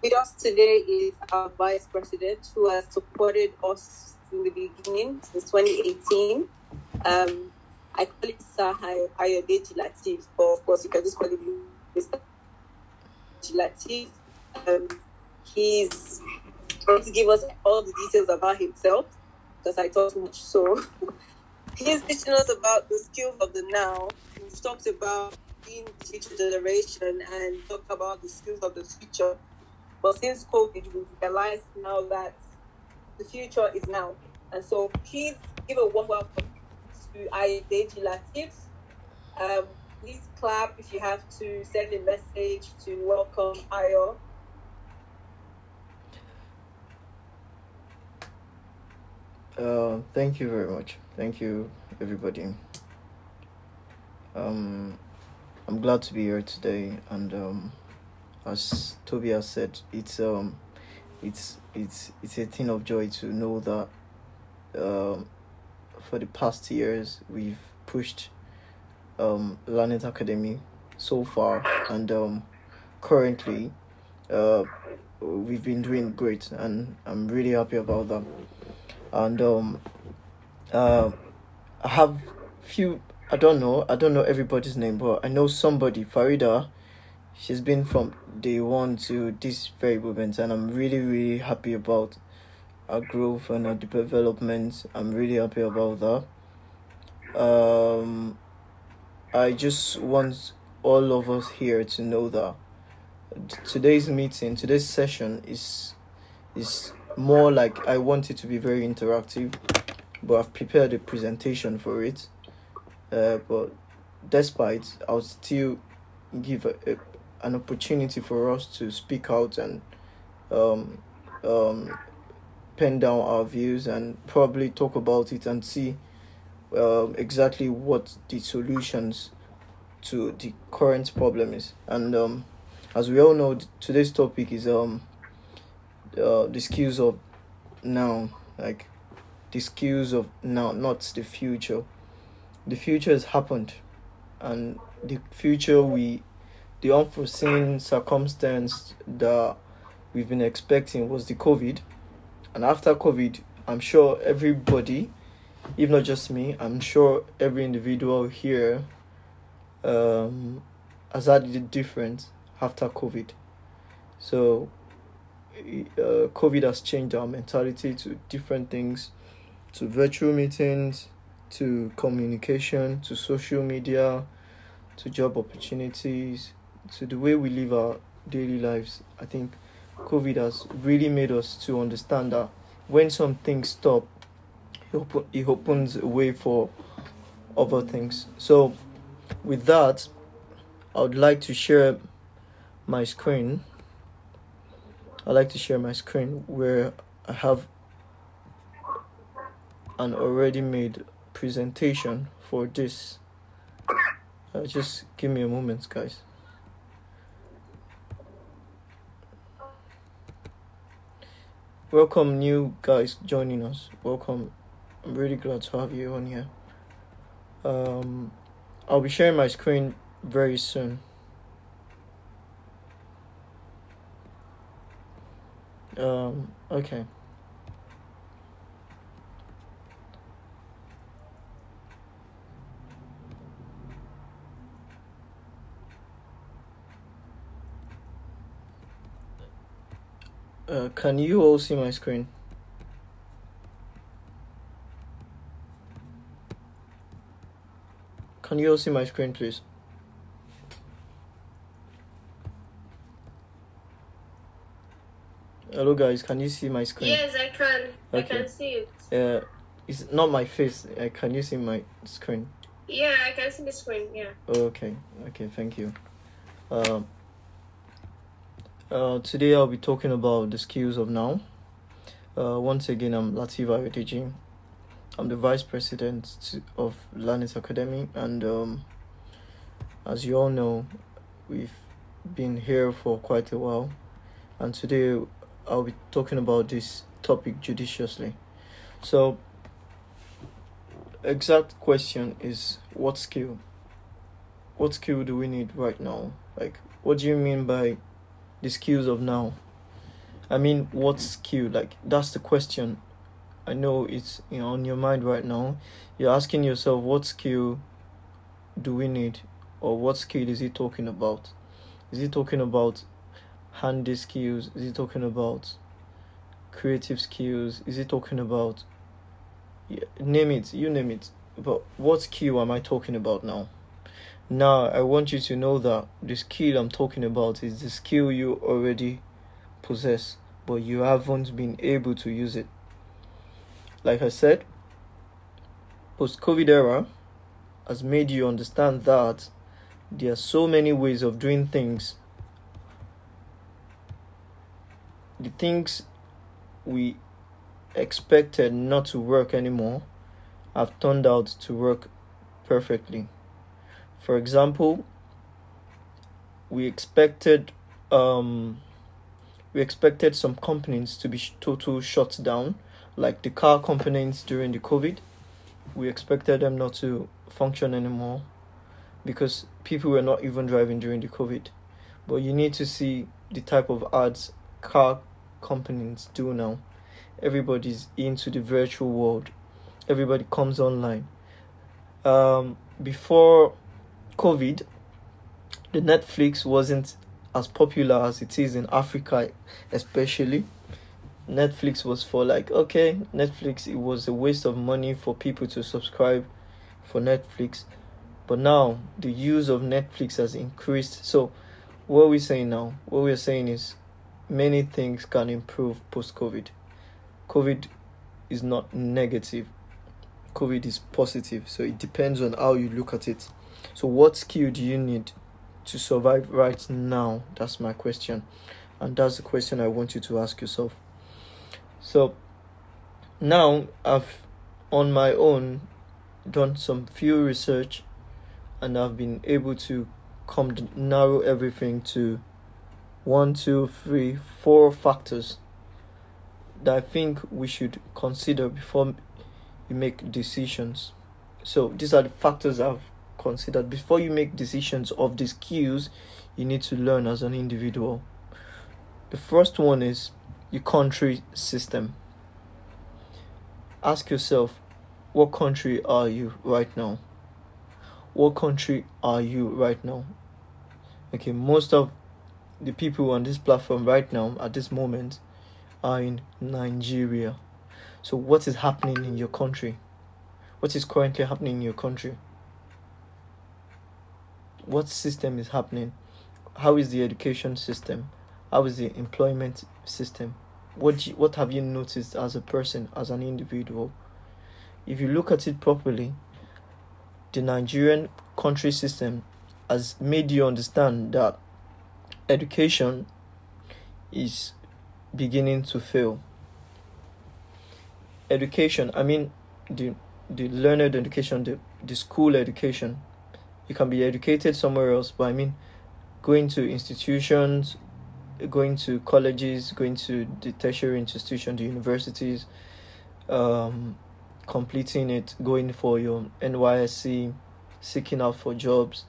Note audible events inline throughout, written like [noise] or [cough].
With us today is our Vice President who has supported us in the beginning since 2018. Um, I call it Sir Ayodeji Latif, but of course you can just call him Mr. Latif. Um, he's going to give us all the details about himself because I talk much. So [laughs] he's teaching us about the skills of the now. We've talked about being future generation and talk about the skills of the future. But since COVID, we realize now that the future is now. And so please give a warm welcome to Ayodeji Latif. Um, please clap if you have to send a message to welcome Ayo. Uh, thank you very much. Thank you, everybody. Um, I'm glad to be here today, and um, as Tobias said, it's um, it's it's it's a thing of joy to know that um, for the past years we've pushed um Lanet Academy so far, and um, currently, uh, we've been doing great, and I'm really happy about that and um, uh, I have few. I don't know. I don't know everybody's name, but I know somebody. Farida. She's been from day one to this very moment, and I'm really, really happy about our growth and our development. I'm really happy about that. Um, I just want all of us here to know that today's meeting, today's session is is more like I want it to be very interactive, but I've prepared a presentation for it. Uh, but despite, I'll still give a, a, an opportunity for us to speak out and um, um, pen down our views and probably talk about it and see uh, exactly what the solutions to the current problem is. And um, as we all know, today's topic is um, uh, the skills of now, like the skills of now, not the future. The future has happened, and the future we, the unforeseen circumstance that we've been expecting was the COVID, and after COVID, I'm sure everybody, if not just me, I'm sure every individual here um, has had it different after COVID. So uh, COVID has changed our mentality to different things, to virtual meetings, to communication, to social media, to job opportunities, to the way we live our daily lives. I think COVID has really made us to understand that when some things stop, it opens a way for other things. So, with that, I would like to share my screen. I like to share my screen where I have an already made presentation for this. Uh, just give me a moment, guys. Welcome, new guys joining us. Welcome. I'm really glad to have you on here. Um, I'll be sharing my screen very soon. Um, okay. Uh, can you all see my screen? Can you all see my screen, please? Hello guys, can you see my screen? Yes, I can. Okay. I can see it. Uh, it's not my face. Uh, can you see my screen? Yeah, I can see the screen. Yeah. Okay. Okay. Thank you. Um. Uh, today I'll be talking about the skills of now. Uh, once again, I'm Latif Ayodeji. I'm the vice president of Lanet Academy, and um, as you all know, we've been here for quite a while, and today I'll be talking about this topic judiciously. So, exact question is what skill? What skill do we need right now? Like, what do you mean by the skills of now? I mean, what skill? Like that's the question. I know it's you know, on your mind right now. You're asking yourself, what skill do we need, or what skill is he talking about? Is he talking about handy skills? Is he talking about creative skills? Is he talking about yeah, name it? You name it. But what skill am I talking about now? Now I want you to know that the skill I'm talking about is the skill you already possess, but you haven't been able to use it. Like I said, post COVID era has made you understand that there are so many ways of doing things. The things we expected not to work anymore have turned out to work perfectly. For example, we expected um, we expected some companies to be total shut down, like the car companies during the COVID. We expected them not to function anymore because people were not even driving during the COVID. But you need to see the type of ads car companies do now. Everybody's into the virtual world. Everybody comes online. Um, before COVID, the Netflix wasn't as popular as it is in Africa, especially. Netflix was for like, okay, Netflix, it was a waste of money for people to subscribe for Netflix. But now the use of Netflix has increased. So, what we're saying now, what we're saying is many things can improve post COVID. COVID is not negative, COVID is positive. So, it depends on how you look at it. So, what skill do you need to survive right now? That's my question. And that's the question I want you to ask yourself. So, now I've on my own done some few research and I've been able to come to narrow everything to one, two, three, four factors that I think we should consider before you make decisions. So these are the factors I've considered. Before you make decisions of the skills you need to learn as an individual. The first one is your country system. Ask yourself, what country are you right now? what country are you right now? Okay, most of the people on this platform right now at this moment are in Nigeria. So, what is happening in your country? What is currently happening in your country? What system is happening? How is the education system? How is the employment system? What you, what have you noticed as a person, as an individual? If you look at it properly, the Nigerian country system has made you understand that education is beginning to fail. Education, I mean the the learned education, the, the school education. You can be educated somewhere else, but I mean going to institutions, going to colleges, going to the tertiary institution, the universities, um, completing it, going for your NYSC, seeking out for jobs,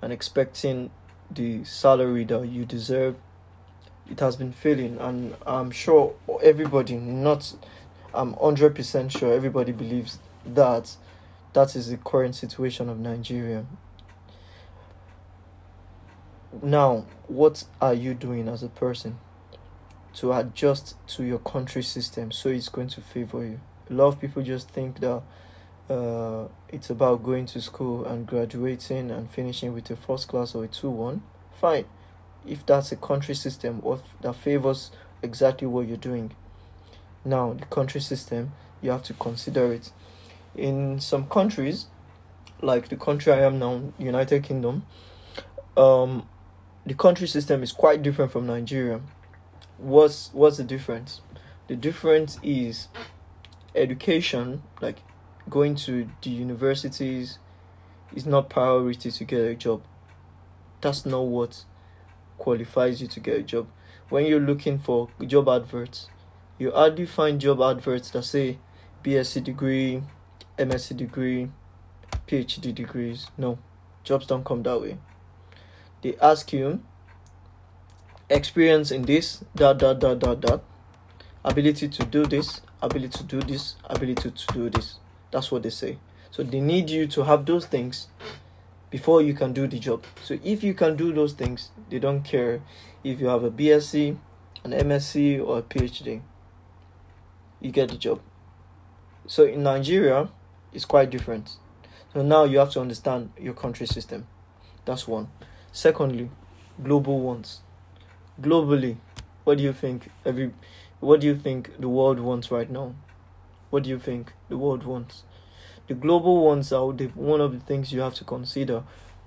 and expecting the salary that you deserve, it has been failing. And I'm sure everybody, not, I'm 100% sure everybody believes that that is the current situation of Nigeria. Now, what are you doing as a person to adjust to your country system so it's going to favor you? a lot of people just think that uh, it's about going to school and graduating and finishing with a first class or a 2 1. Fine. If that's a country system that favors exactly what you're doing. Now, the country system, you have to consider it. In some countries, like the country I am now, United Kingdom, um, the country system is quite different from Nigeria. What's what's the difference? The difference is education, like going to the universities, is not priority to get a job. That's not what qualifies you to get a job. When you're looking for job adverts, you hardly find job adverts that say BSc degree, MSc degree, PhD degrees. No, jobs don't come that way. They ask you experience in this, that, that, that, that, that, ability to do this, ability to do this, ability to do this. That's what they say. So they need you to have those things before you can do the job. So if you can do those things, they don't care if you have a BSc, an MSc, or a PhD. You get the job. So in Nigeria, it's quite different. So now you have to understand your country system. That's one. Secondly, global wants. Globally, what do you think every what do you think the world wants right now? What do you think the world wants? The global ones are the, one of the things you have to consider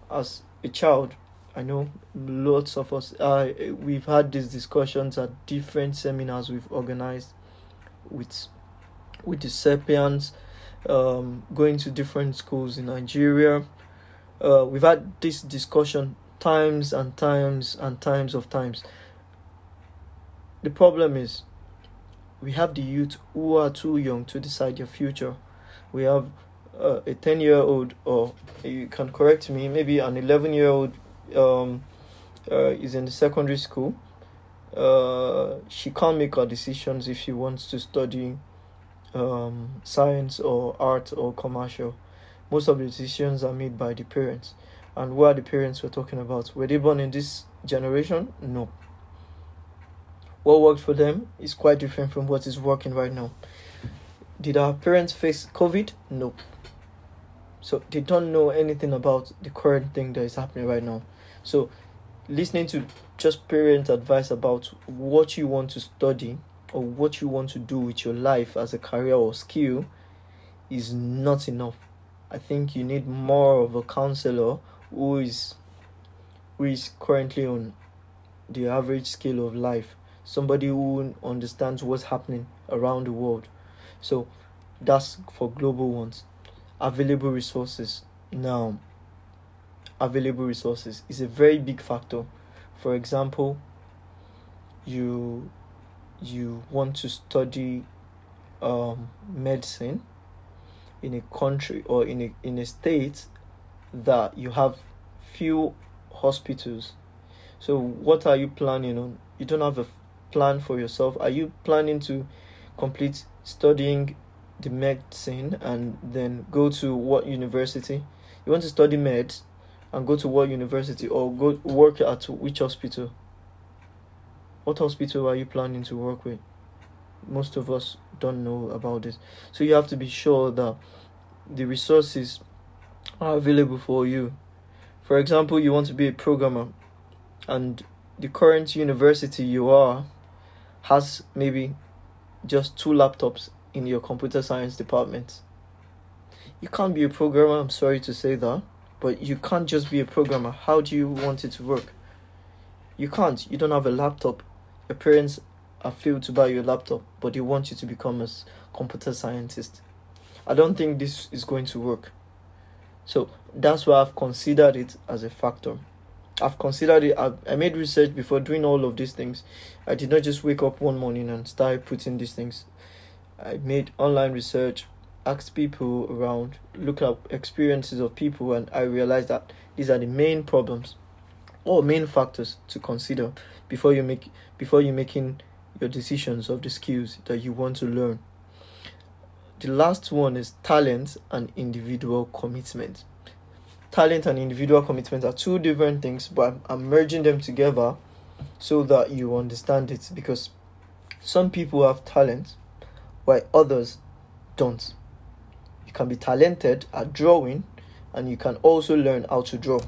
as a child. I know lots of us uh, we've had these discussions at different seminars we've organized with with the sapiens um, going to different schools in Nigeria. Uh, we've had this discussion times and times and times of times. The problem is we have the youth who are too young to decide their future. We have uh, a 10 year old, or you can correct me, maybe an 11 year old um, uh, is in the secondary school. Uh, she can't make her decisions if she wants to study um, science or art or commercial. Most of the decisions are made by the parents. And who are the parents we're talking about? Were they born in this generation? No. What worked for them is quite different from what is working right now. Did our parents face COVID? No. So they don't know anything about the current thing that is happening right now. So listening to just parent advice about what you want to study or what you want to do with your life as a career or skill is not enough. I think you need more of a counselor who is who is currently on the average scale of life, somebody who understands what's happening around the world. So that's for global ones. Available resources. Now, available resources is a very big factor. For example, you you want to study um, medicine in a country or in a in a state that you have few hospitals. So what are you planning on? You don't have a plan for yourself. Are you planning to complete studying the medicine and then go to what university? You want to study med and go to what university or go work at which hospital? What hospital are you planning to work with? Most of us don't know about this. So you have to be sure that the resources are available for you. For example, you want to be a programmer and the current university you are has maybe just two laptops in your computer science department. You can't be a programmer, I'm sorry to say that, but you can't just be a programmer. How do you want it to work? You can't. You don't have a laptop your parents are failed to buy you a laptop, but they want you to become a computer scientist. I don't think this is going to work. So that's why I've considered it as a factor. I've considered it. I've, I made research before doing all of these things. I did not just wake up one morning and start putting these things. I made online research, asked people around, looked up experiences of people, and I realized that these are the main problems or main factors to consider before you make before you making your decisions of the skills that you want to learn. The last one is talent and individual commitment. Talent and individual commitment are two different things, but I'm merging them together so that you understand it because some people have talent while others don't. You can be talented at drawing and you can also learn how to draw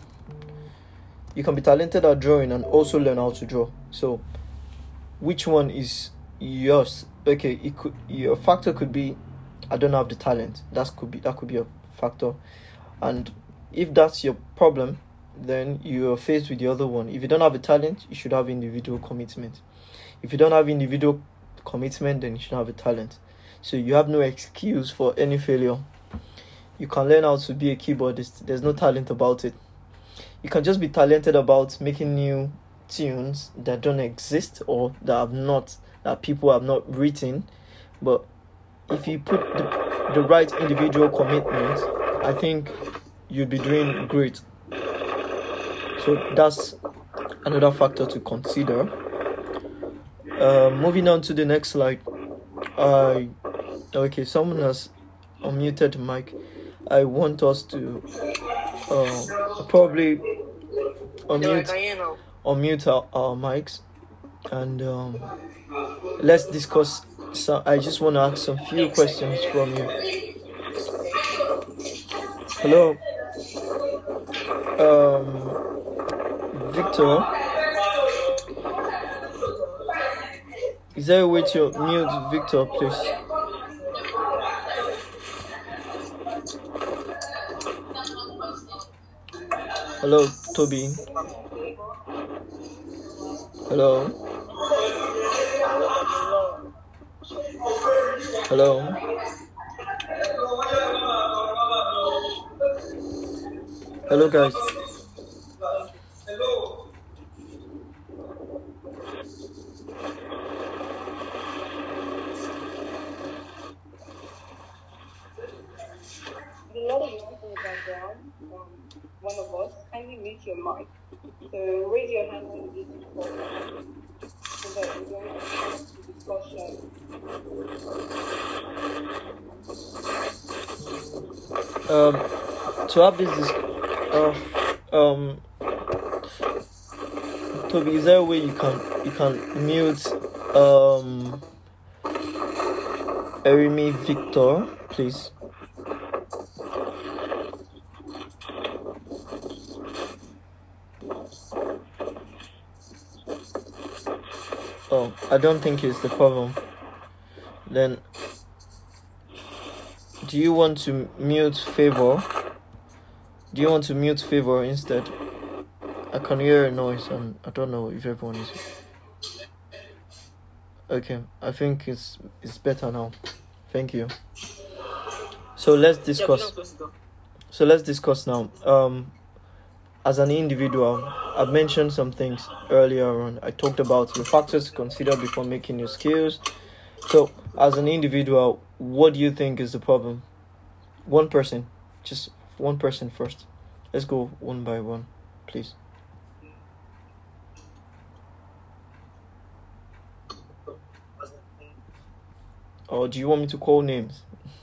you can be talented at drawing and also learn how to draw so which one is yours okay it could your factor could be i don't have the talent. That could be that could be a factor. And if that's your problem then you're faced with the other one. If you don't have a talent you should have individual commitment. If you don't have individual commitment then you should have a talent. So you have no excuse for any failure. You can learn how to be a keyboardist there's no talent about it. You can just be talented about making new tunes that don't exist or that have not that people have not written but if you put the, the right individual commitment i think you'd be doing great so that's another factor to consider Uh, moving on to the next slide. I okay. Someone has unmuted the mic. I want us to uh, probably unmute unmute our, our mics and um, let's discuss. So I just want to ask some few questions from you. Hello, um, Victor. Is there a way to mute Victor, please? Hello, Toby. Hello. Hello. Hello, guys. a lot of noise in the background from one of us. Kindly mute your mic. So raise your hand when you need to talk so that we don't have the discussion. To have this, uh, um, Toby, is there a way you can you can mute um Erimi Victor, please? Oh, I don't think it's the problem. Then, do you want to mute favor? Do you want to mute favor instead? I can hear a noise and I don't know if everyone is. Okay, I think it's it's better now. Thank you. So let's discuss. So let's discuss now. Um, as an individual, I've mentioned some things earlier on. I talked about the factors to consider before making your skills. So, as an individual, what do you think is the problem? One person, just one person first. Let's go one by one, please. Or do you want me to call names? [laughs]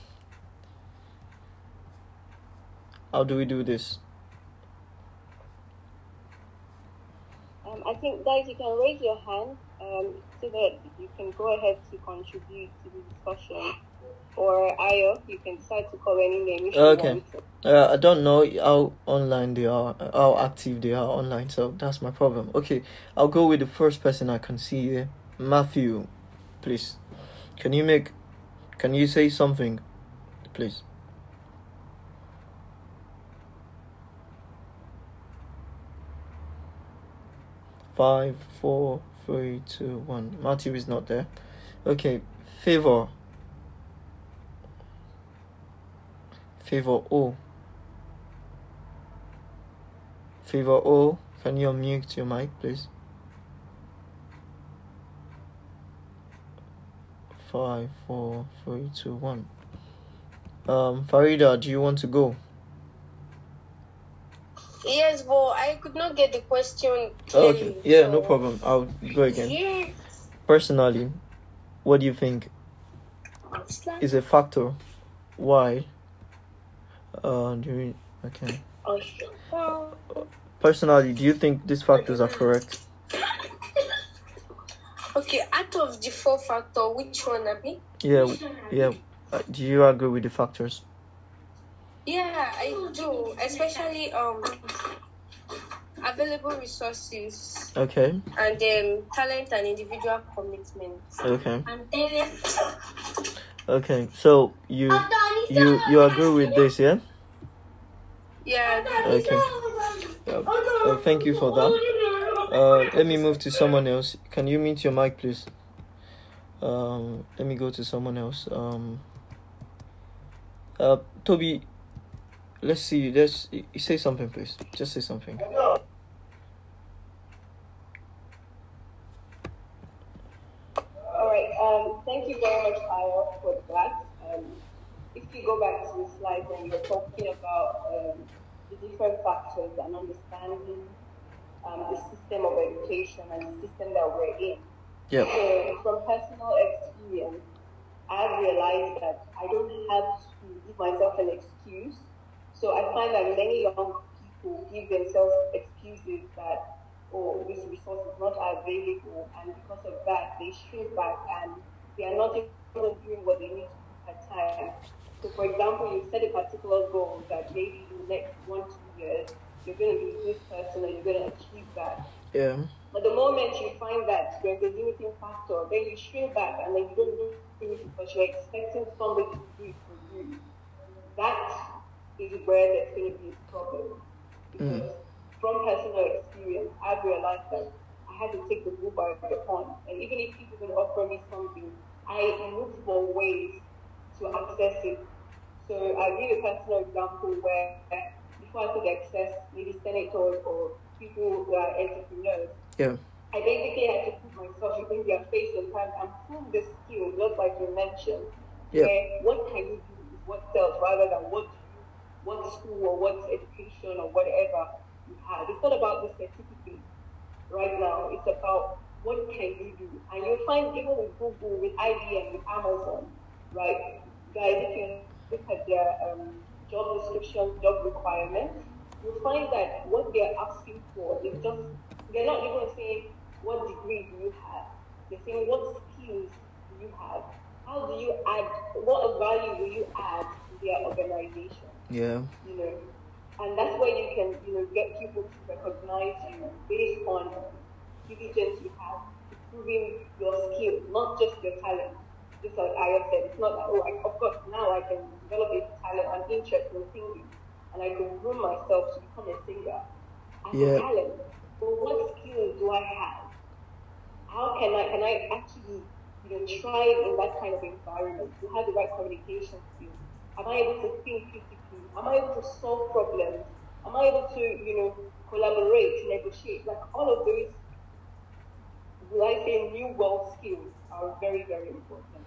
How do we do this? Um, I think, guys, you can raise your hand um, so that you can go ahead to contribute to the discussion. Or Ayo, you can decide to call any name if you Okay. want. Uh, I don't know how online they are, how active they are online, so that's my problem. Okay, I'll go with the first person I can see here. Matthew, please. Can you make, can you say something, please? Five, four, three, two, one. Matthew is not there. Okay, favor. Favor O. Favor O, can you unmute your mic, please? Five, four, three, two, one. Um, Farida, do you want to go? Yes, but I could not get the question. Clearly, okay, yeah, no problem. I'll go again. Yeah. Personally, what do you think is a factor? Why? Uh, do you, okay. Well, Personally, do you think these factors are correct? okay, out of the four factors, which one, Abi? Yeah, yeah. Uh, do you agree with the factors? Yeah, I do. Especially um available resources Okay, and um, talent and individual commitment. okay, And then okay. So you you you agree with this, yeah? Yeah, Okay. Uh, uh, thank you for that. Uh, let me move to someone else. Can you mute your mic, please? Um, let me go to someone else. Um, uh, Toby, let's see. Let's say something, please. Just say something. All right. Um, thank you very much, Ayo, for that. Um, if you go back to the slide when you're talking about um, the different factors and understanding um, the system of education and the system that we're in, Yeah. So from personal experience, I've realized that I don't have to give myself an excuse. So I find that many young people give themselves excuses that, oh, this resource is not available, and because of that, they shrink back and they are not even doing what they need to do at time. So, for example, you set a particular goal that maybe in the next one, two years, you're going to be this person and you're going to achieve that. Yeah. But the moment you find that there's a limiting factor, then you shrink back and then you don't do it because you're expecting somebody to do it for you. That is where there's going to be a problem. Mm. Because from personal experience, I've realized that I had to take the bull by the horn. And even if people can offer me something, I look for ways to access it. So I'll give a personal example where before I could access maybe senators or people who are entrepreneurs, Yeah. I basically had to put myself in their face and time and prove the skill, just like you mentioned. Yeah. Where what can you do is what sells rather than what what school or what education or whatever you have. It's not about the certificate right now. It's about what can you do. And you'll find even with Google, with IBM, with Amazon, right? Guys, if you look at their um, job description, job requirements, you'll find that what they're asking for is just, they're not even saying, what degree do you have? They're saying, what skills do you have? How do you add, what value will you add to their organization? Yeah. you know, and that's where you can, you know, get people to recognize you based on the diligence you have, improving your skill, not just your talent. Just like I said, it's not that, oh, I, of course, now I can develop a talent and interest in singing, and I can groom myself to become a singer. I have talent, but what skills do I have? How can I, can I actually, you know, thrive in that kind of environment? To have the right communication skills? Am I able to think critically? Am I able to solve problems? Am I able to, you know, collaborate, negotiate? Like all of those, will I say, new world skills are very, very important.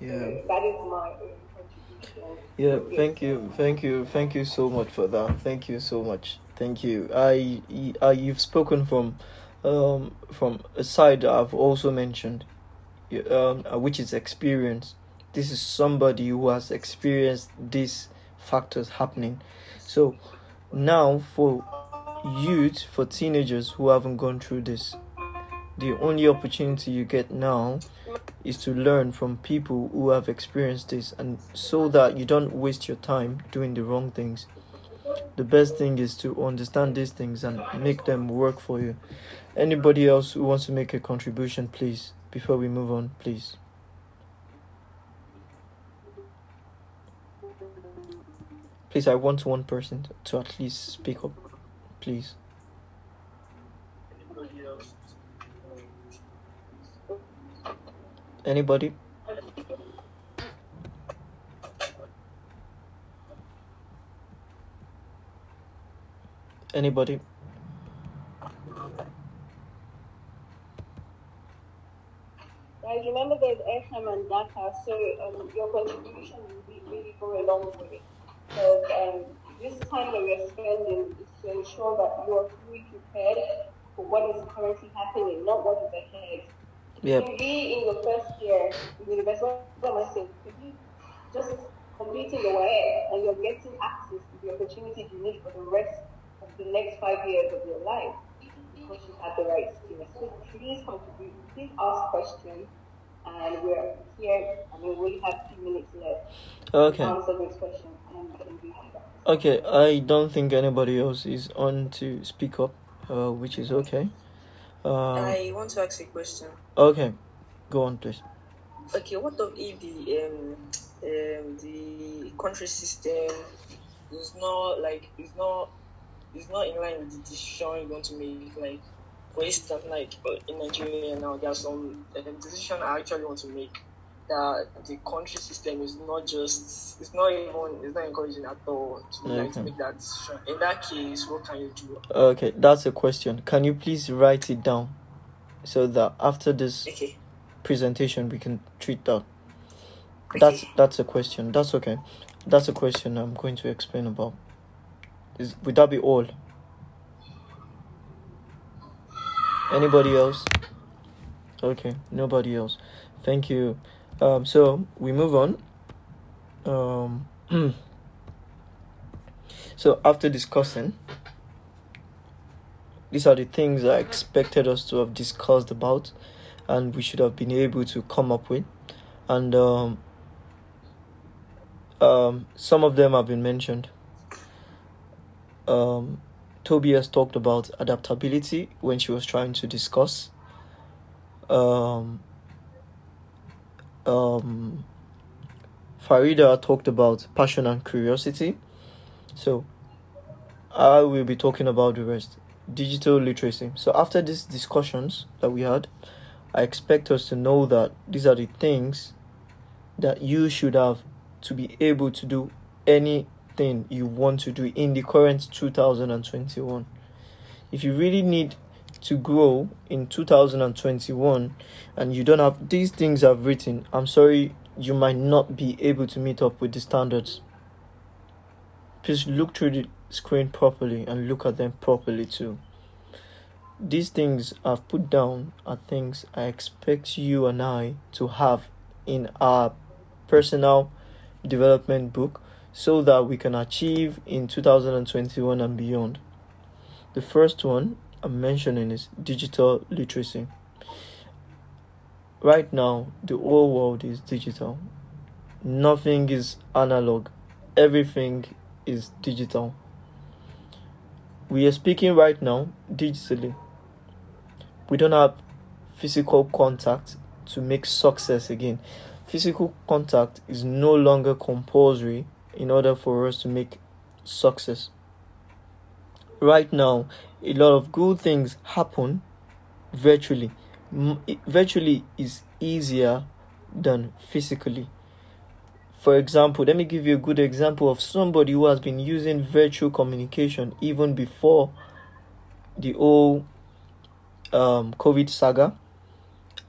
Yeah. That is my contribution. Yeah, thank you, thank you, thank you so much for that. Thank you so much. Thank you. I, I you've spoken from, um, from a side I've also mentioned, um, uh, which is experience. This is somebody who has experienced these factors happening. So now for youth, for teenagers who haven't gone through this, the only opportunity you get now is to learn from people who have experienced this and so that you don't waste your time doing the wrong things. The best thing is to understand these things and make them work for you. Anybody else who wants to make a contribution please before we move on please. Please i want one person to at least speak up please anybody anybody Guys, remember there's airtime and data, so um, your contribution will really go a long way. Because um, this time that we're spending is to ensure that you are fully prepared for what is currently happening, not what is ahead. Yeah You can be in your first year in university, what am I saying? You can be just completing your way and you're getting access to the opportunities you need for the rest of the next five years of your life because you have the right skills. So please contribute, please ask questions, and we're here. I mean, we have few minutes left okay to answer questions and we can. Okay, I don't think anybody else is on to speak up, uh, which is okay. Uh, I want to ask a question. okay, go on, please. Okay, what of if the um, um the country system is not like is not is not in line with the decision you want to make? Like, for instance, like in Nigeria now, there are some um, decision I actually want to make that the country system is not just it's not even it's not encouraging at all to like to make that decision. In that case, what can you do? Okay, that's a question. Can you please write it down so that after this Okay, presentation we can treat that? okay. That's that's a question. That's okay. That's a question I'm going to explain about. Is would that be all? Anybody else? Okay, nobody else. Thank you. Um, so we move on. Um, [clears throat] so after discussing, these are the things I expected us to have discussed about, and we should have been able to come up with, and um, um, some of them have been mentioned. Um, Toby has talked about adaptability when she was trying to discuss. Um, um, Farida talked about passion and curiosity. So I will be talking about the rest. Digital literacy. So after these discussions that we had, I expect us to know that these are the things that you should have to be able to do anything you want to do in the current 2021. If you really need to grow in 2021 and you don't have these things I've written, I'm sorry, you might not be able to meet up with the standards. Please look through the screen properly and look at them properly too. These things I've put down are things I expect you and I to have in our personal development book so that we can achieve in 2021 and beyond. The first one I'm mentioning is digital literacy. Right now, the whole world is digital. Nothing is analog. Everything is digital. We are speaking right now digitally. We don't have physical contact to make success again. Physical contact is no longer compulsory in order for us to make success. Right now, a lot of good things happen virtually. Virtually is easier than physically. For example, let me give you a good example of somebody who has been using virtual communication even before the whole um, COVID saga.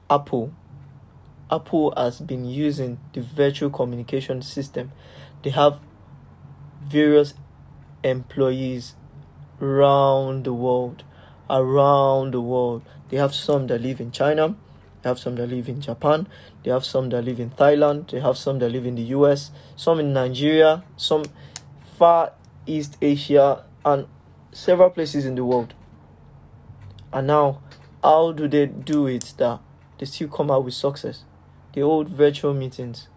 Apple. Apple has been using the virtual communication system. They have various employees around the world. Around the world. They have some that live in China, they have some that live in Japan, they have some that live in Thailand, they have some that live in the US, some in Nigeria, some far East Asia, and several places in the world. And now, how do they do it that they still come out with success? They hold virtual meetings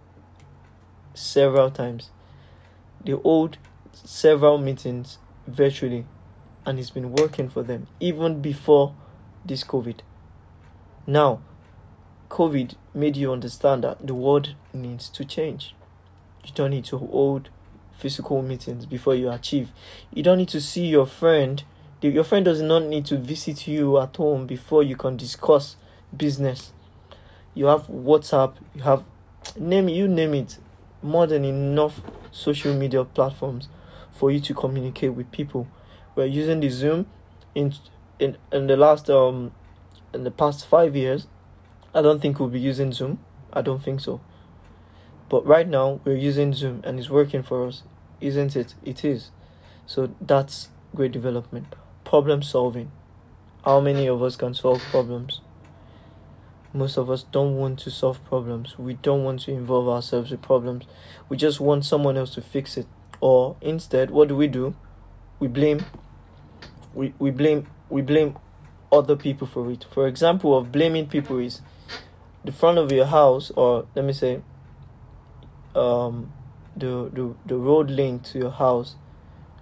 several times. They hold several meetings virtually and it's been working for them even before this COVID. Now, COVID made you understand that the world needs to change. You don't need to hold physical meetings before you achieve. You don't need to see your friend. Your friend does not need to visit you at home before you can discuss business. You have WhatsApp, you have name you name it, more than enough social media platforms for you to communicate with people we're using the Zoom in in in the last um in the past five years. I don't think we'll be using Zoom. I don't think so. But right now we're using Zoom and it's working for us, isn't it? It is. So that's great development. Problem solving. How many of us can solve problems? Most of us don't want to solve problems. We don't want to involve ourselves with problems. We just want someone else to fix it. Or instead, what do we do? We blame we, we blame we blame other people for it. For example, of blaming people is the front of your house, or let me say, um, the the the road link to your house.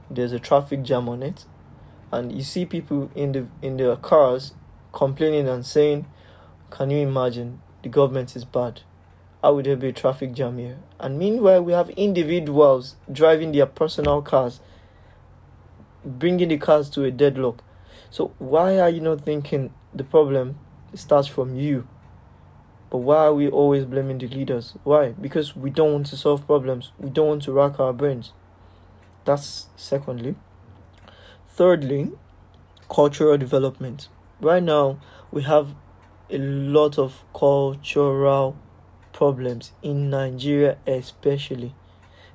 There's a traffic jam on it, and you see people in the in their cars complaining and saying, "Can you imagine? The government is bad. How would there be a traffic jam here?" And meanwhile, we have individuals driving their personal cars bringing the cars to a deadlock. So why are you not thinking the problem starts from you? But why are we always blaming the leaders? Why? Because we don't want to solve problems. We don't want to rack our brains. That's secondly. Thirdly, cultural development. Right now, we have a lot of cultural problems in Nigeria, especially.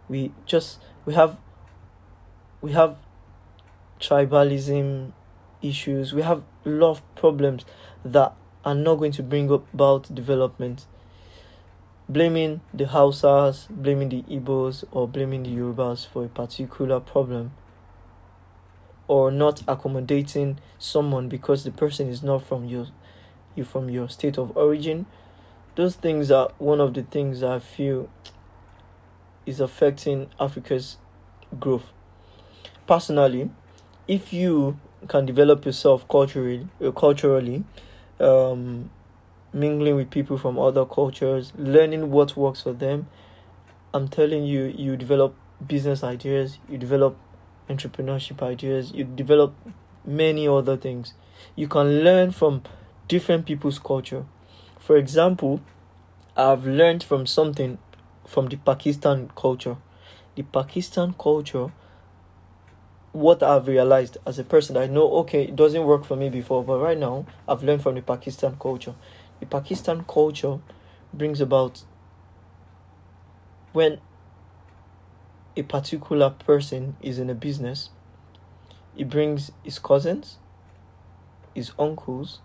We just we have we have tribalism issues. We have a lot of problems that are not going to bring about development. Blaming the Hausas, blaming the Igbos, or blaming the Yorubas for a particular problem, or not accommodating someone because the person is not from your, you from your state of origin, those things are one of the things I feel is affecting Africa's growth. Personally, if you can develop yourself culturally, uh, culturally, um, mingling with people from other cultures, learning what works for them, I'm telling you, you develop business ideas, you develop entrepreneurship ideas, you develop many other things. You can learn from different people's culture. For example, I've learned from something from the Pakistan culture. The Pakistan culture, what I've realized as a person, I know okay, it doesn't work for me before, but right now I've learned from the Pakistan culture. The Pakistan culture brings about when a particular person is in a business, it brings his cousins, his uncles,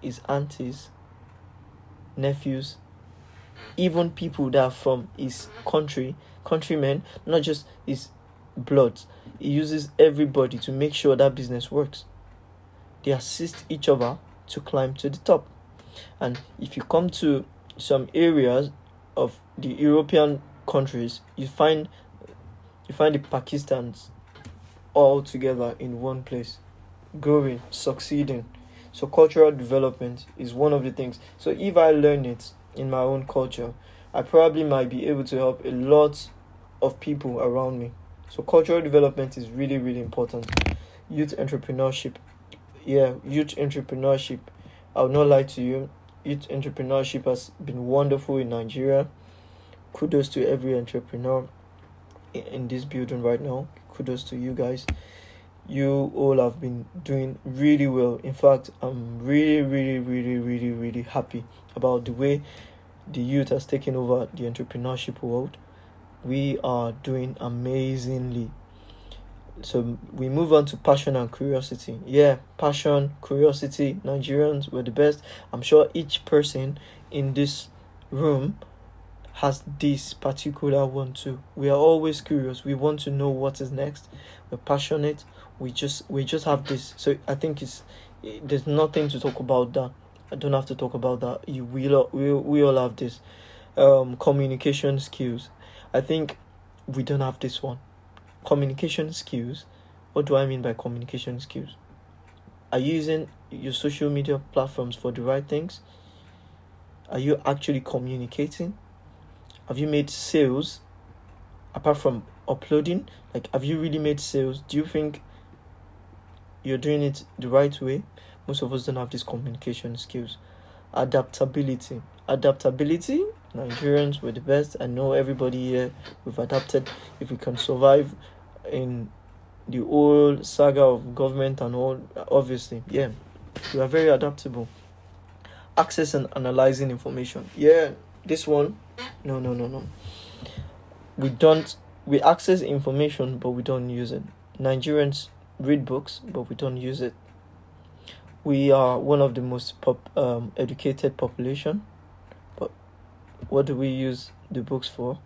his aunties, nephews, even people that are from his country, countrymen, not just his blood. He uses everybody to make sure that business works. They assist each other to climb to the top. And if you come to some areas of the European countries, you find you find the Pakistans all together in one place, growing, succeeding. So cultural development is one of the things. So if I learn it in my own culture, I probably might be able to help a lot of people around me. So cultural development is really, really important. Youth entrepreneurship. Yeah, youth entrepreneurship. I'll not lie to you. Youth entrepreneurship has been wonderful in Nigeria. Kudos to every entrepreneur in this building right now. Kudos to you guys. You all have been doing really well. In fact, I'm really, really, really, really, really happy about the way the youth has taken over the entrepreneurship world. We are doing amazingly. So we move on to passion and curiosity. Yeah, passion, curiosity. Nigerians were the best. I'm sure each person in this room has this particular one too. We are always curious. We want to know what is next. We're passionate. We just we just have this. So I think it's there's nothing to talk about that. I don't have to talk about that. You we all we, we all have this um communication skills. I think we don't have this one. Communication skills. What do I mean by communication skills? Are you using your social media platforms for the right things? Are you actually communicating? have you made sales apart from uploading like have you really made sales do you think you're doing it the right way most of us don't have these communication skills adaptability adaptability nigerians were the best. I know everybody here we've adapted. If we can survive in the old saga of government and all obviously yeah we are very adaptable. Access and analyzing information. Yeah this one no no no no. We don't we access information but we don't use it. Nigerians read books but we don't use it. We are one of the most pop, um, educated population what do we use the books for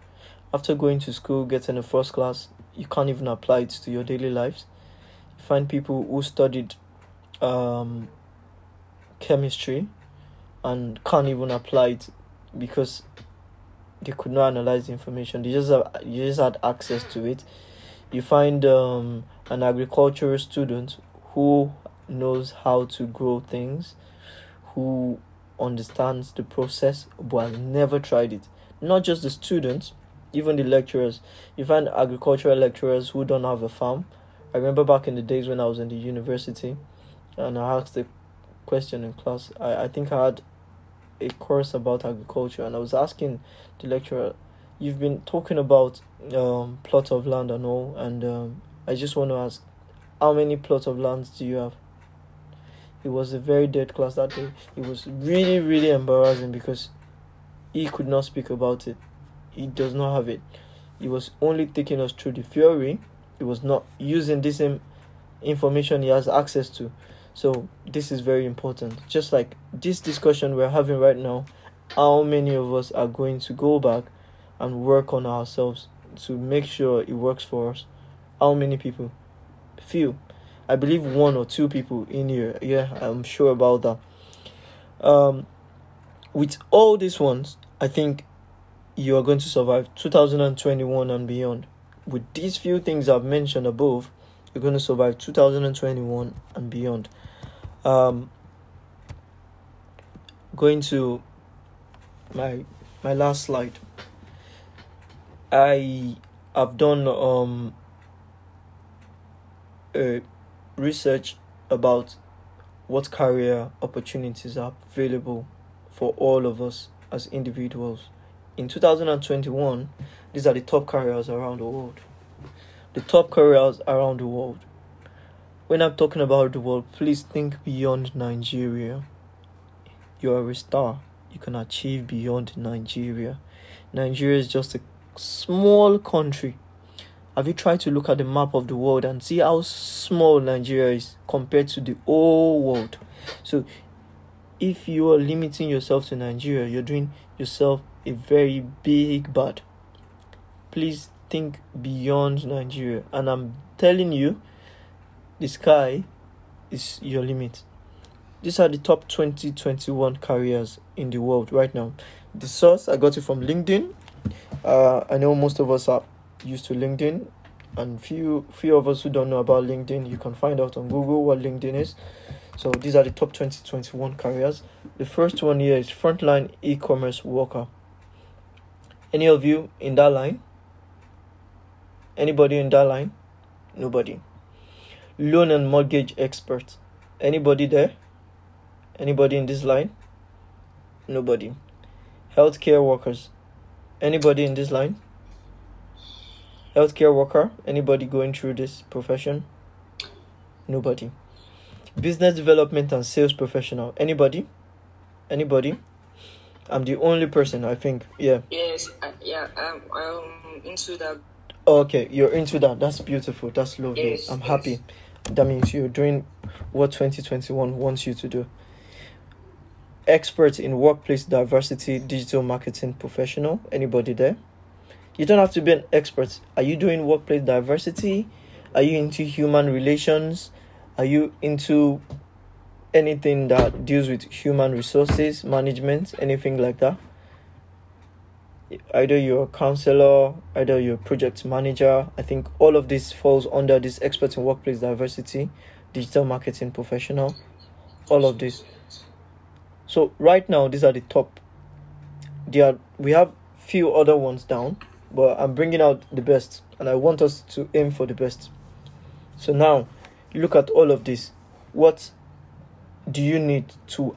after going to school getting a first class you can't even apply it to your daily lives you find people who studied um, chemistry and can't even apply it because they could not analyze the information. They just have, you just had access to it. You find um, an agricultural student who knows how to grow things, who understands the process but has never tried it. Not just the students, even the lecturers. You find agricultural lecturers who don't have a farm. I remember back in the days when I was in the university and I asked a question in class. I, I think I had a course about agriculture and I was asking the lecturer, you've been talking about um, plot of land and all, and um, I just want to ask, how many plots of lands do you have? It was a very dead class that day. It was really, really embarrassing because he could not speak about it. He does not have it. He was only taking us through the theory. He was not using this same information he has access to. So this is very important. Just like this discussion we're having right now, how many of us are going to go back and work on ourselves to make sure it works for us? How many people? Few. I believe one or two people in here. Yeah, I'm sure about that. Um, with all these ones, I think you are going to survive 2021 and beyond. With these few things I've mentioned above, you're going to survive 2021 and beyond. Um, going to my my last slide. I have done um a research about what career opportunities are available for all of us as individuals. In 2021, these are the top careers around the world. The top careers around the world. When I'm talking about the world, please think beyond Nigeria. You are a star. You can achieve beyond Nigeria. Nigeria is just a small country have you tried to look at the map of the world and see how small Nigeria is compared to the whole world? So, if you are limiting yourself to Nigeria, you're doing yourself a very big bad. Please think beyond Nigeria. And I'm telling you, the sky is your limit. These are the top 2021 careers in the world right now. The source I got it from LinkedIn. Uh, I know most of us are used to LinkedIn, and few few of us who don't know about LinkedIn, you can find out on Google what LinkedIn is. So these are the top 2021 careers. The first one here is frontline e-commerce worker. Any of you in that line? Anybody in that line? Nobody. Loan and mortgage expert. Anybody there? Anybody in this line? Nobody. Healthcare workers. Anybody in this line? Healthcare worker anybody going through this profession? Nobody. Business development and sales professional anybody? Anybody? I'm the only person i think yeah. Yes, uh, yeah, um, I'm into that. okay you're into that. That's beautiful. That's lovely. Yes, i'm yes. happy. That means you're doing what 2021 wants you to do. Expert in workplace diversity digital marketing professional. Anybody there you don't have to be an expert. Are you doing workplace diversity? Are you into human relations? Are you into anything that deals with human resources management anything like that? Either you're a counselor either you're a project manager. I think all of this falls under this expert in workplace diversity digital marketing professional all of this. So right now these are the top. There we have few other ones down but i'm bringing out the best and i want us to aim for the best. So now look at all of this. What do you need to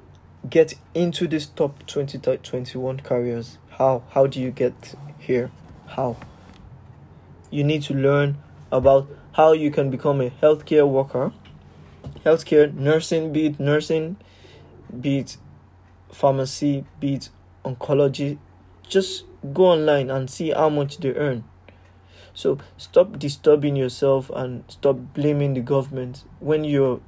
get into this top 2021 careers? How how do you get here? How? You need to learn about how you can become a healthcare worker. Healthcare nursing be it nursing be it pharmacy be it oncology just go online and see how much they earn so stop disturbing yourself and stop blaming the government when you're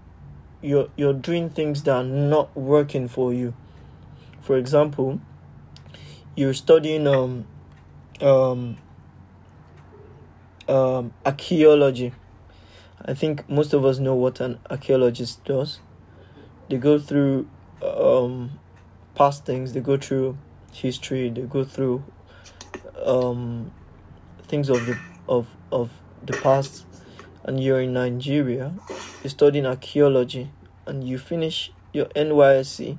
you're you're doing things that are not working for you. For example, you're studying um um um archaeology. I think most of us know what an archaeologist does. They go through um past things, they go through history, they go through um things of the of of the past and you're in Nigeria, you're studying archaeology, and you finish your NYSC,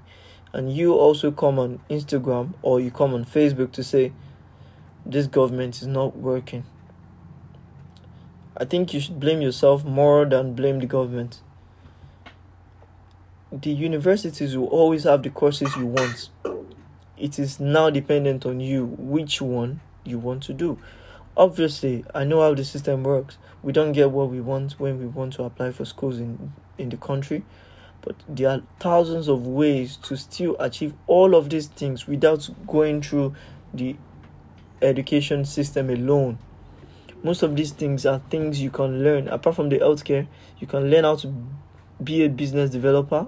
and you also come on Instagram or you come on Facebook to say, This government is not working. I think you should blame yourself more than blame the government. The universities will always have the courses you want. It is now dependent on you which one you want to do. Obviously, I know how the system works. We don't get what we want when we want to apply for schools in, in the country, but there are thousands of ways to still achieve all of these things without going through the education system alone. Most of these things are things you can learn. Apart from the healthcare, you can learn how to be a business developer,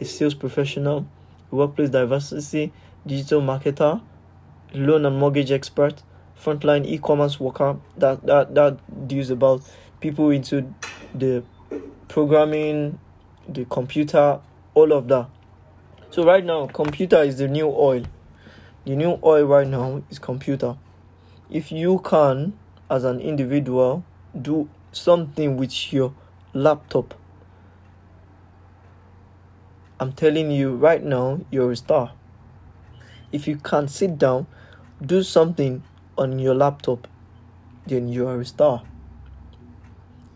a sales professional, workplace diversity, digital marketer, loan and mortgage expert, frontline e-commerce worker. That that that deals about people into the programming, the computer, all of that. So right now, computer is the new oil. The new oil right now is computer. If you can, as an individual, do something with your laptop, I'm telling you right now, you're a star. If you can sit down, do something on your laptop, then you are a star.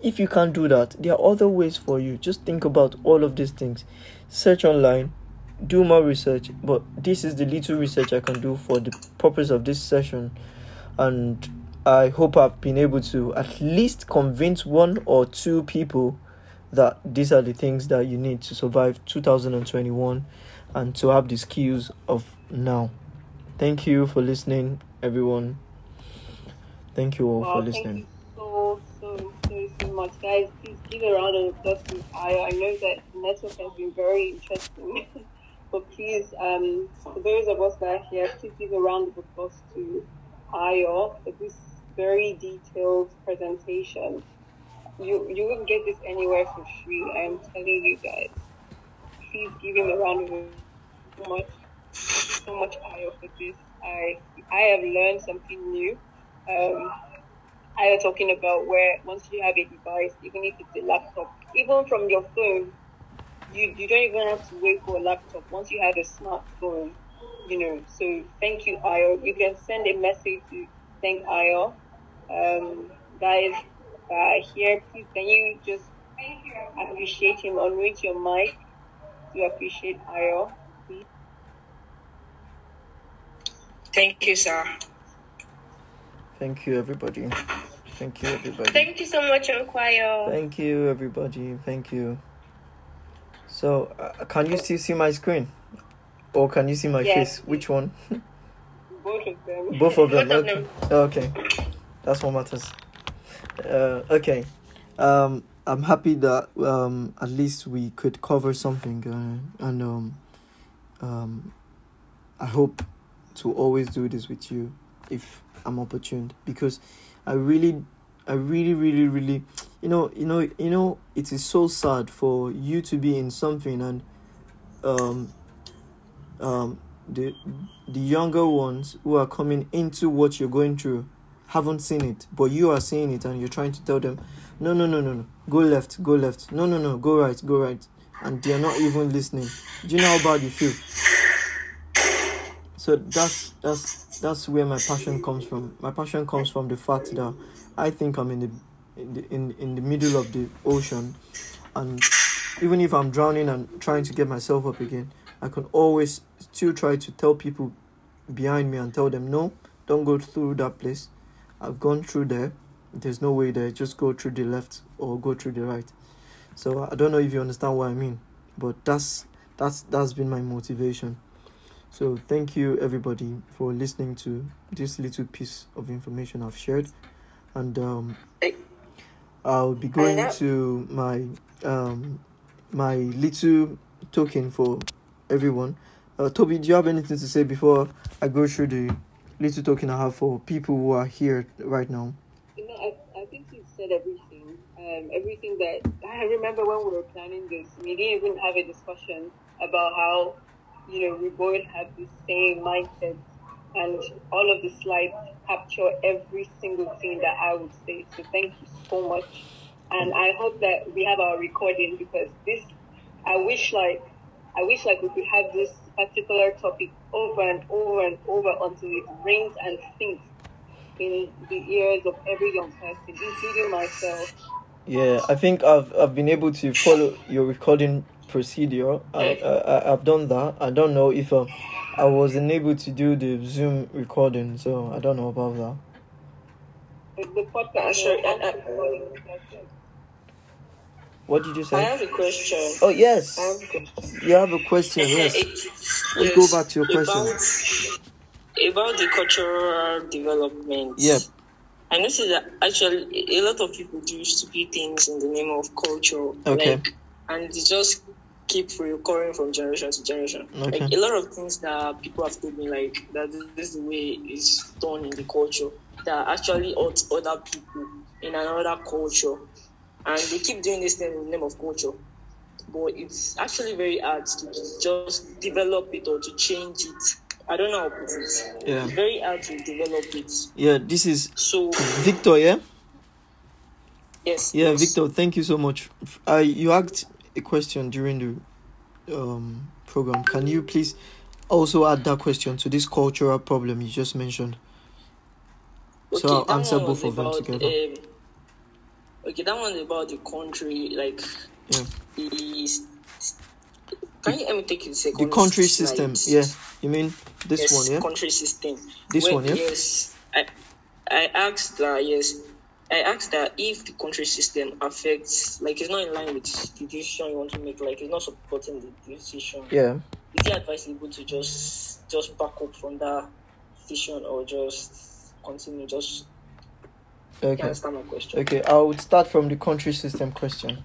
If you can't do that, there are other ways for you. Just think about all of these things. Search online, do more research, but this is the little research I can do for the purpose of this session. And I hope I've been able to at least convince one or two people that these are the things that you need to survive 2021 and to have the skills of now. Thank you for listening, everyone. Thank you all Wow, for thank listening. you so, so, so, so much. Guys, please give a round of applause to Ayo. I know that the network has been very interesting. [laughs] but please, um, for those of us that are here, please give a round of applause to Ayo for this very detailed presentation. You you won't get this anywhere for free. I am telling you guys. Please give him a round of applause. So much, Ayo for this. I I have learned something new. Um, I am talking about where once you have a device, even if it's a laptop, even from your phone, you, you don't even have to wait for a laptop. Once you have a smartphone, you know. So thank you, Ayo. You can send a message to thank Ayo. Um, guys, uh, here, please can you just appreciate him? Unmute your mic to appreciate Ayo, please. Thank you, sir. Thank you, everybody. Thank you, everybody. Thank you so much, Unquire. Thank you, everybody. Thank you. So, uh, can you still see my screen? Or can you see my Yes. face? Which one? [laughs] Both of them. Both of them. Both of okay. them. Okay. That's what matters. Uh, okay. Um, I'm happy that um, at least we could cover something, uh, and um, um, I hope to always do this with you if I'm opportuned because I really, I really, really, really, you know, you know, you know, it is so sad for you to be in something and um, um, the the younger ones who are coming into what you're going through haven't seen it, but you are seeing it and you're trying to tell them, no, no, no, no, no, go left, go left, no, no, no, go right, go right, and they're not even listening. Do you know how bad you feel? So that's that's that's where my passion comes from. My passion comes from the fact that I think I'm in the in the in, in the middle of the ocean, and even if I'm drowning and trying to get myself up again, I can always still try to tell people behind me and tell them, no, don't go through that place. I've gone through there. There's no way there. Just go through the left or go through the right. So I don't know if you understand what I mean, but that's that's that's been my motivation. So thank you everybody for listening to this little piece of information I've shared, and um, I'll be going to my um, my little token for everyone. Uh, Toby, do you have anything to say before I go through the little token I have for people who are here right now? You know, I, I think you said everything. Um, everything that [laughs] I remember when we were planning this, we didn't even have a discussion about how, you know, we both have the same mindset and all of the slides capture every single thing that I would say. So thank you so much. And I hope that we have our recording because this, I wish like, I wish like we could have this particular topic over and over and over until it rings and sinks in the ears of every young person, including myself. Yeah, I think I've I've been able to follow your recording procedure. I, I I've done that. I don't know if uh, I wasn't able to do the Zoom recording, so I don't know about that. The, podcast. What did you say? I have a question. Oh yes, I have a you have a question. Yes, let's go back to your question. About, about the cultural development. Yep. I noticed that actually a lot of people do stupid things in the name of culture. Okay. Like and it just keep recurring from generation to generation. Okay. Like a lot of things that people have told me, like that this is the way it's done in the culture, that actually hurt other people in another culture, and they keep doing this thing in the name of culture. But it's actually very hard to just develop it or to change it. I don't know how to put it. Yeah. It's very hard to develop it. Yeah, this is So Victor, yeah? yes. Yeah, yes. Victor, thank you so much. I you asked a question during the um program. Can you please also add that question to this cultural problem you just mentioned? So I'll answer both of them together. um, okay, that one is about the country, like Yeah. the. Can you let me take the second The country slide? system, yeah. You mean this yes, one, yeah? country system. This Where- one, yeah? Yes, I, I asked that. Yes, I asked that if the country system affects, like, it's not in line with the decision you want to make, like, it's not supporting the decision. Yeah. Is it advisable to just just back up from that decision or just continue? Just Okay. understand my question? Okay, I would start from the country system question.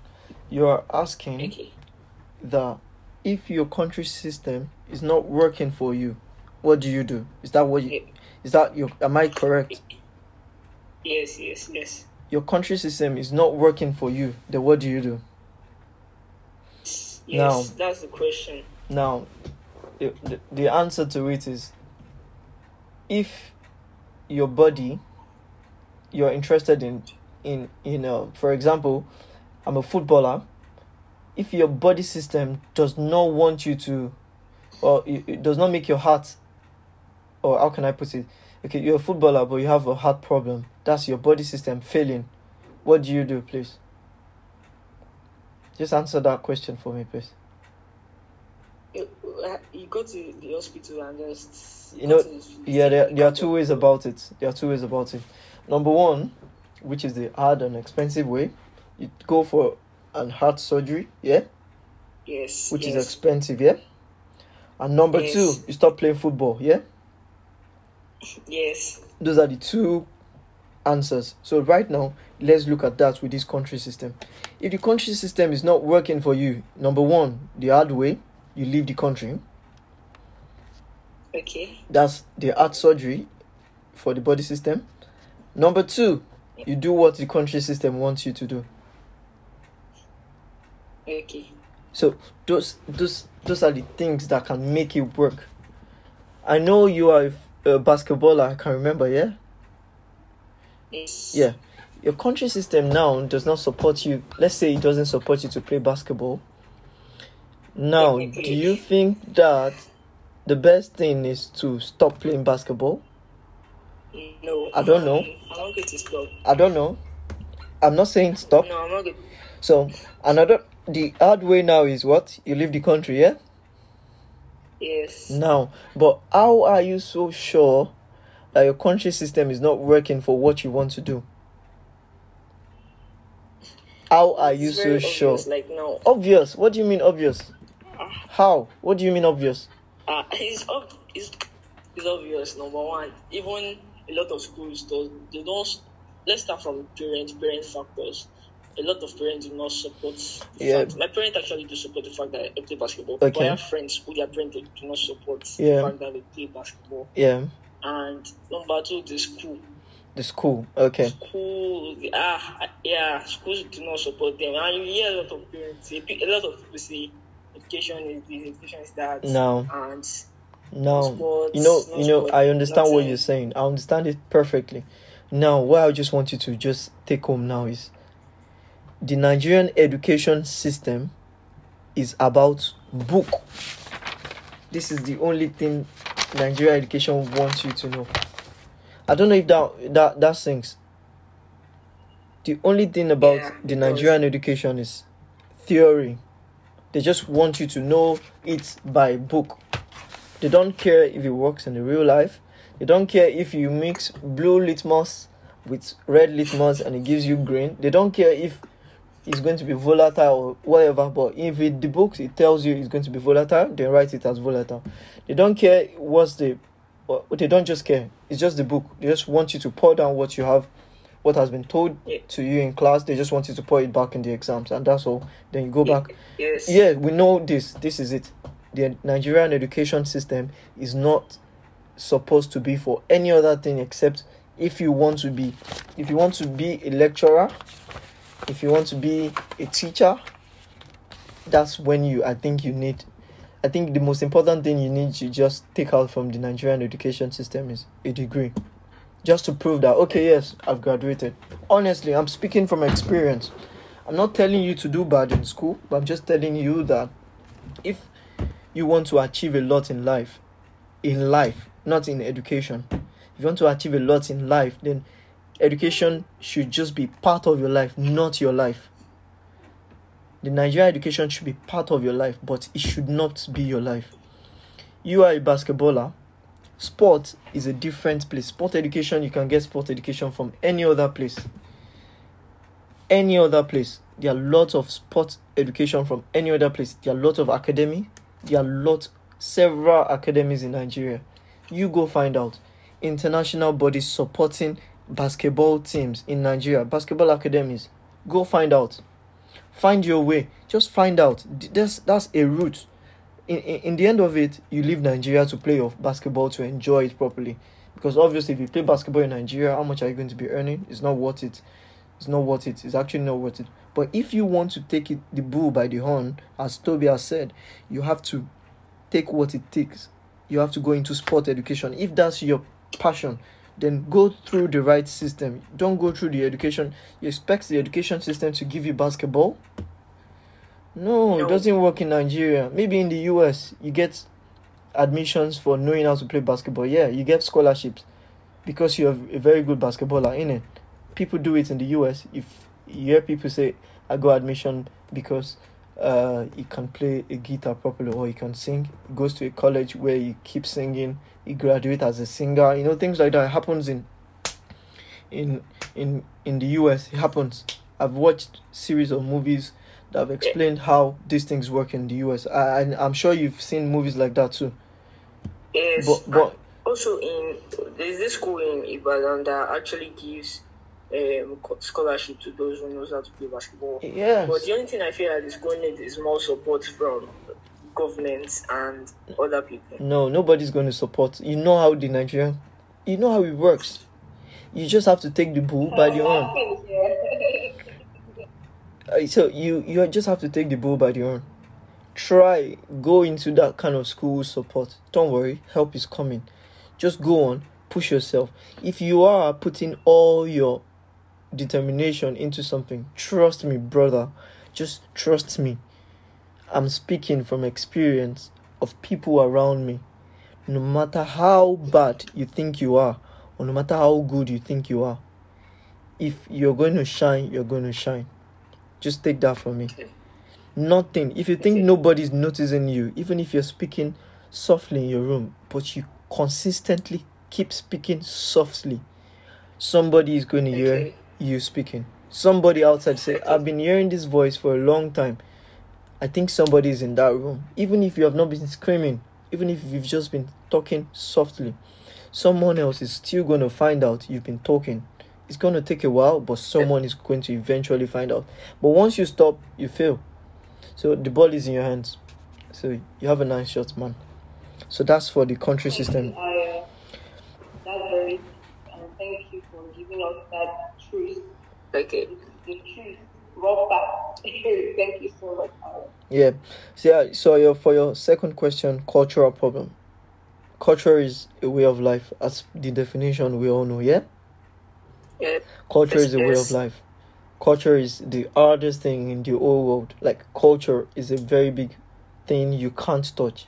You are asking Okay. that if your country system is not working for you, what do you do? Is that what you is that your am I correct? Yes, yes, yes. Your country system is not working for you, then what do you do? Yes, Now- that's the question. Now, the, the, the answer to it is if your body you're interested in in in uh, for example, I'm a footballer. If your body system does not want you to, or it, it does not make your heart, or how can I put it? Okay, you're a footballer, but you have a heart problem. That's your body system failing. What do you do, please? Just answer that question for me, please. You, uh, go to the hospital and just. You know, go to the- Yeah, there, there are two ways about it. There are two ways about it. Number one, which is the hard and expensive way, you go for an heart surgery, yeah, Yes. which yes. is expensive, yeah. And number Yes. two, you stop playing football, yeah. Yes. Those are the two answers. So right now, let's look at that with this country system. If the country system is not working for you, number one, the hard way, you leave the country. Okay. That's the heart surgery for the body system. Number two, you do what the country system wants you to do. Okay. So those those those are the things that can make it work. I know you are a basketballer. I can remember, yeah, Yes. yeah. Your country system now does not support you. Let's say it doesn't support you to play basketball. Now, do you think that the best thing is to stop playing basketball? No. I don't know. I'm not going to stop. I don't know. I'm not saying stop. No, I'm not going. So another the hard way now is what you leave the country, yeah. Yes. Now, but how are you so sure that your country system is not working for what you want to do? How are you so very sure? Like no. Obvious. What do you mean obvious? How? What do you mean obvious? Uh, [laughs] it's, ob- it's, it's obvious. Number one, even a lot of schools do they don't. Let's start from parent parent factors. A lot of parents do not support. The Yeah. fact, my parents actually do support the fact that I play basketball. Okay. But I have friends who their parents do not support Yeah. the fact that they play basketball. Yeah, And number two, the school. the school. Okay. School, ah, yeah, schools do not support them. And you hear a lot of parents, a a lot of people say education is this, education is that. No. And Now, Sports, you know, you know, sport, I understand what you're saying. I understand it perfectly. Now, what I just want you to just take home now is the Nigerian education system is about book. This is the only thing Nigerian education wants you to know. I don't know if that that that sinks. The only thing about Yeah, the. Nigerian education is theory. They just want you to know it by book. They don't care if it works in the real life. They don't care if you mix blue litmus with red litmus and it gives you green. They don't care if it's going to be volatile or whatever. But if it, the book it tells you it's going to be volatile, they write it as volatile. They don't care what's the, they don't just care. It's just the book. They just want you to pour down what you have what has been told Yeah. to you in class. They just want you to pour it back in the exams, and that's all. Then you go back. Yes. Yeah, we know this. This is it. The Nigerian education system is not supposed to be for any other thing except if you want to be, if you want to be a lecturer, if you want to be a teacher. That's when you. I think you need. I think the most important thing you need to just take out from the Nigerian education system is a degree, just to prove that okay, yes, I've graduated. Honestly, I'm speaking from experience. I'm not telling you to do bad in school, but I'm just telling you that if you want to achieve a lot in life, in life, not in education, if you want to achieve a lot in life, then education should just be part of your life, not your life. The Nigeria education should be part of your life, but it should not be your life. You are a basketballer. Sport is a different place. Sport education, you can get sport education from any other place any other place. There are lots of sports education from any other place. There are lots of academy. There are lots, several academies in Nigeria. You go find out. International bodies supporting basketball teams in Nigeria, basketball academies. Go find out. Find your way. Just find out. That's that's a route. In, in, in the end of it, you leave Nigeria to play your basketball to enjoy it properly. Because obviously, if you play basketball in Nigeria, how much are you going to be earning? It's not worth it it's not worth it. It's actually not worth it. But if you want to take it the bull by the horn, as Toby has said, you have to take what it takes. You have to go into sport education. If that's your passion, then go through the right system. Don't go through the education. You expect the education system to give you basketball? No, it doesn't work in Nigeria. Maybe in the US, you get admissions for knowing how to play basketball. Yeah, you get scholarships because you're a very good basketballer, in it. people do it in the US. If you hear people say, I got admission because uh, he can play a guitar properly or he can sing, he goes to a college where he keeps singing, he graduates as a singer, you know, things like that happens in in in in the US. It happens. I've watched series of movies that have explained how these things work in the US. I, and I'm sure you've seen movies like that too. Yes. But but also in there's this school in Ibadan that actually gives um scholarship to those who knows how to play basketball. yes. But the only thing I feel like is going need is more support from governments and other people. No, nobody's going to support. You know how the Nigerian, you know how it works. You just have to take the bull by the horn. [laughs] Uh, So you you just have to take the bull by the horn. Try go into that kind of school support. Don't worry, help is coming. Just go on, push yourself. If you are putting all your determination into something, trust me, brother. Just trust me. I'm speaking from experience of people around me. No matter how bad you think you are, or no matter how good you think you are, if you're going to shine, you're going to shine. Just take that from me. Nothing. If you think nobody's noticing you, even if you're speaking softly in your room, but you consistently keep speaking softly, somebody is going to hear you speaking. Somebody outside say, I've been hearing this voice for a long time. I think somebody is in that room. Even if you have not been screaming, even if you've just been talking softly, someone else is still going to find out you've been talking. It's going to take a while, but someone is going to eventually find out. But once you stop, you fail. So the ball is in your hands. So you have a nice shot, man. So that's for the country system. I, uh, that's very, and thank you for giving us that truth, Okay. Truth, [laughs] thank you so much, Yeah. So, yeah, so your, for your second question, cultural problem. Culture is a way of life, as the definition we all know, yeah? Yeah. Culture Yes, is a way of life. Culture is the hardest thing in the whole world. Like, culture is a very big thing you can't touch.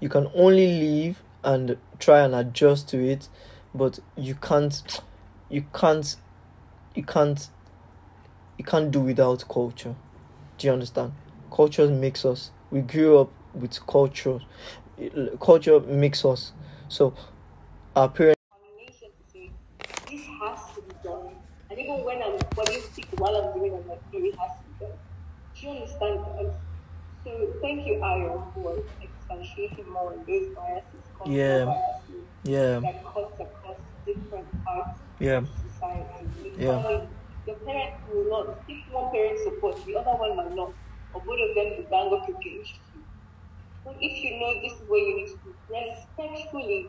You can only live and try and adjust to it, but you can't, you can't, you can't, you can't do without culture. Do you understand? Culture makes us. We grew up with culture. Culture makes us. So, our parents. this has to be done. And even when I'm when you speak while I'm doing, I'm like, no, it has to be done. Do you understand? And so thank you, Ayo, for expatiating more on those biases, Yeah. biases Yeah. that cuts across different parts Yeah. society. Yeah. Your parents will not, if one parent supports, the other one might not, or both of them will bang up against you. But if you know this is where you need to respectfully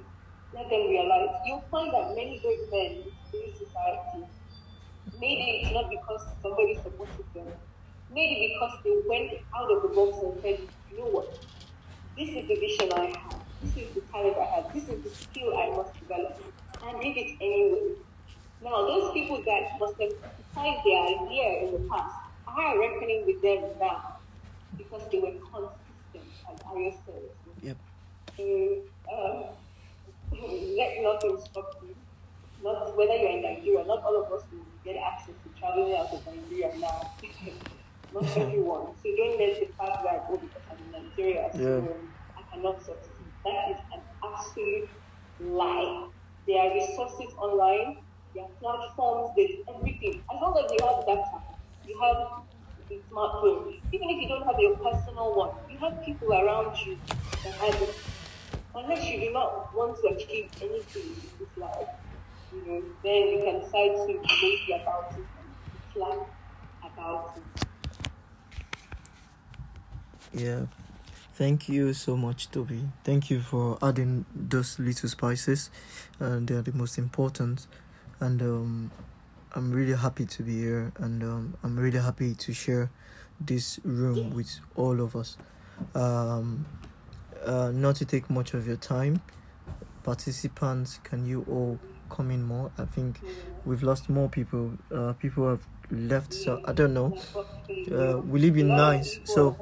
let them realize, you'll find that many great men in this society Maybe it's not because somebody supported them, Maybe because they went out of the box and said, you know what, this is the vision I have, this is the talent I have, this is the skill I must develop, and did it anyway. Now, those people that must have criticized their idea in the past I are reckoning with them now because they were consistent, as Arya said. Yep. So, um, [laughs] let nothing stop you. Not whether you're in Nigeria, not all of us will get access to traveling out of Nigeria now. [laughs] not [laughs] everyone. So don't let the fact that, oh, because I'm in Nigeria, so I cannot succeed. That is an absolute lie. There are resources online, there are platforms, there's everything. As long as you have data, you have the smartphone. Even if you don't have your personal one, you have people around you that have it. Unless you do not want to achieve anything in this life, you know, then you can decide to be about it and slack about it. Yeah. Thank you so much, Toby. Thank you for adding those little spices, and they are the most important. And um, I'm really happy to be here, and um, I'm really happy to share this room with all of us. Um, uh, not to take much of your time, participants, can you all come in more? I think we've lost more people. Uh, people have left, so I don't know. Uh, will it be nice? So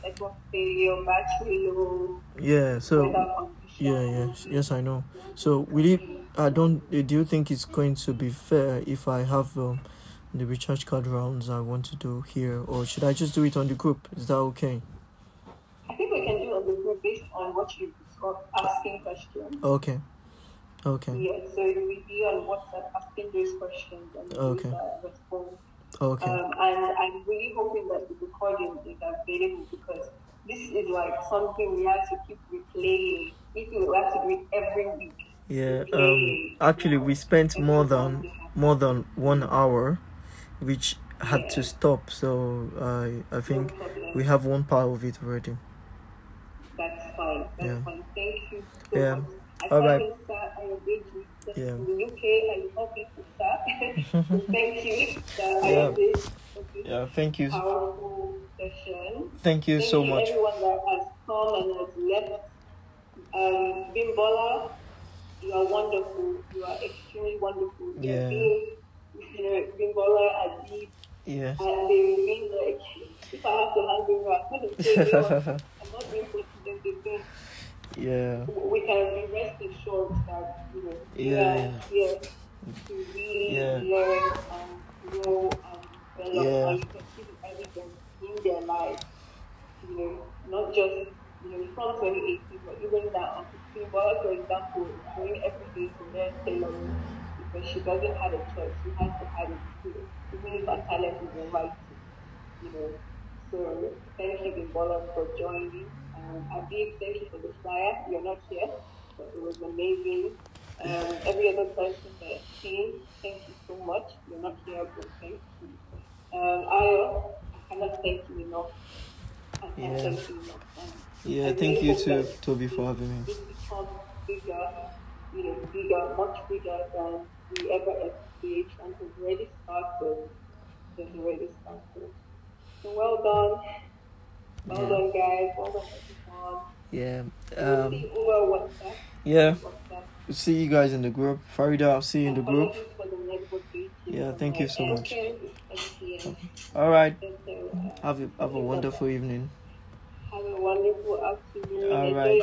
network failure, battery low, yeah, so yeah, yes, yes, I know. So will it? I don't. uh, Do you think it's going to be fair if I have um, the recharge card rounds I want to do here, or should I just do it on the group? Is that okay? I think we can do it on the group based on what you asking questions. Okay, okay, Yeah, so it will be on WhatsApp asking those questions and Okay. uh, respond. okay. Um, and I'm really hoping that the recording is available because this is like something we have to keep replaying. If we have to do it every week. Yeah. Um. Actually, we spent more than more than one hour, which had to stop. So I I think we have one part of it already. That's fine. That's Yeah. fine. Thank you so Yeah. much. All right. you start and you did you just Yeah. in the UK and you help people start. [laughs] so thank you. [laughs] Yeah. Yeah. Thank you. Thank you so much. everyone that has come and has left. Um, Bimbola, you are wonderful. You are extremely wonderful. Yeah. are you know, Bimbola, Adib, Yeah. and they've been like, if I have to hand over, I'm going to say, [laughs] I'm not being confident. Been yeah. we can be rest assured that you know we Yeah, are yeah. here to really Yeah. learn and grow and develop Yeah. and you can see the evidence in their lives. You know, not just you know from 2018, but even now. Bimbola, for example, is going every day to learn tailoring because she doesn't have a choice. She has to have it too, even if her talent is invited. You know, so thank you, Bimbola, for joining. Um, Abib, thank you for the flyer. You're not here, but it was amazing. Um, every other person that came, thank you so much. You're not here, but thank you. Um, Ayo, I cannot thank you enough. I Yeah. thank you enough. Um, Yeah. I Thank really you too, Toby, for having me. It becomes bigger, you know, bigger, much bigger than we ever envisaged, and has already started. Has already started. So well done. Well Yeah. done, guys. Well done, everyone. Yeah. We'll Um. see over WhatsApp. Yeah. WhatsApp. See you guys in the group. Farida, I'll see you in the group. Apologies for the network issues Yeah, thank you so much. All right. Uh, Have a have a wonderful evening. Have a wonderful afternoon. All right.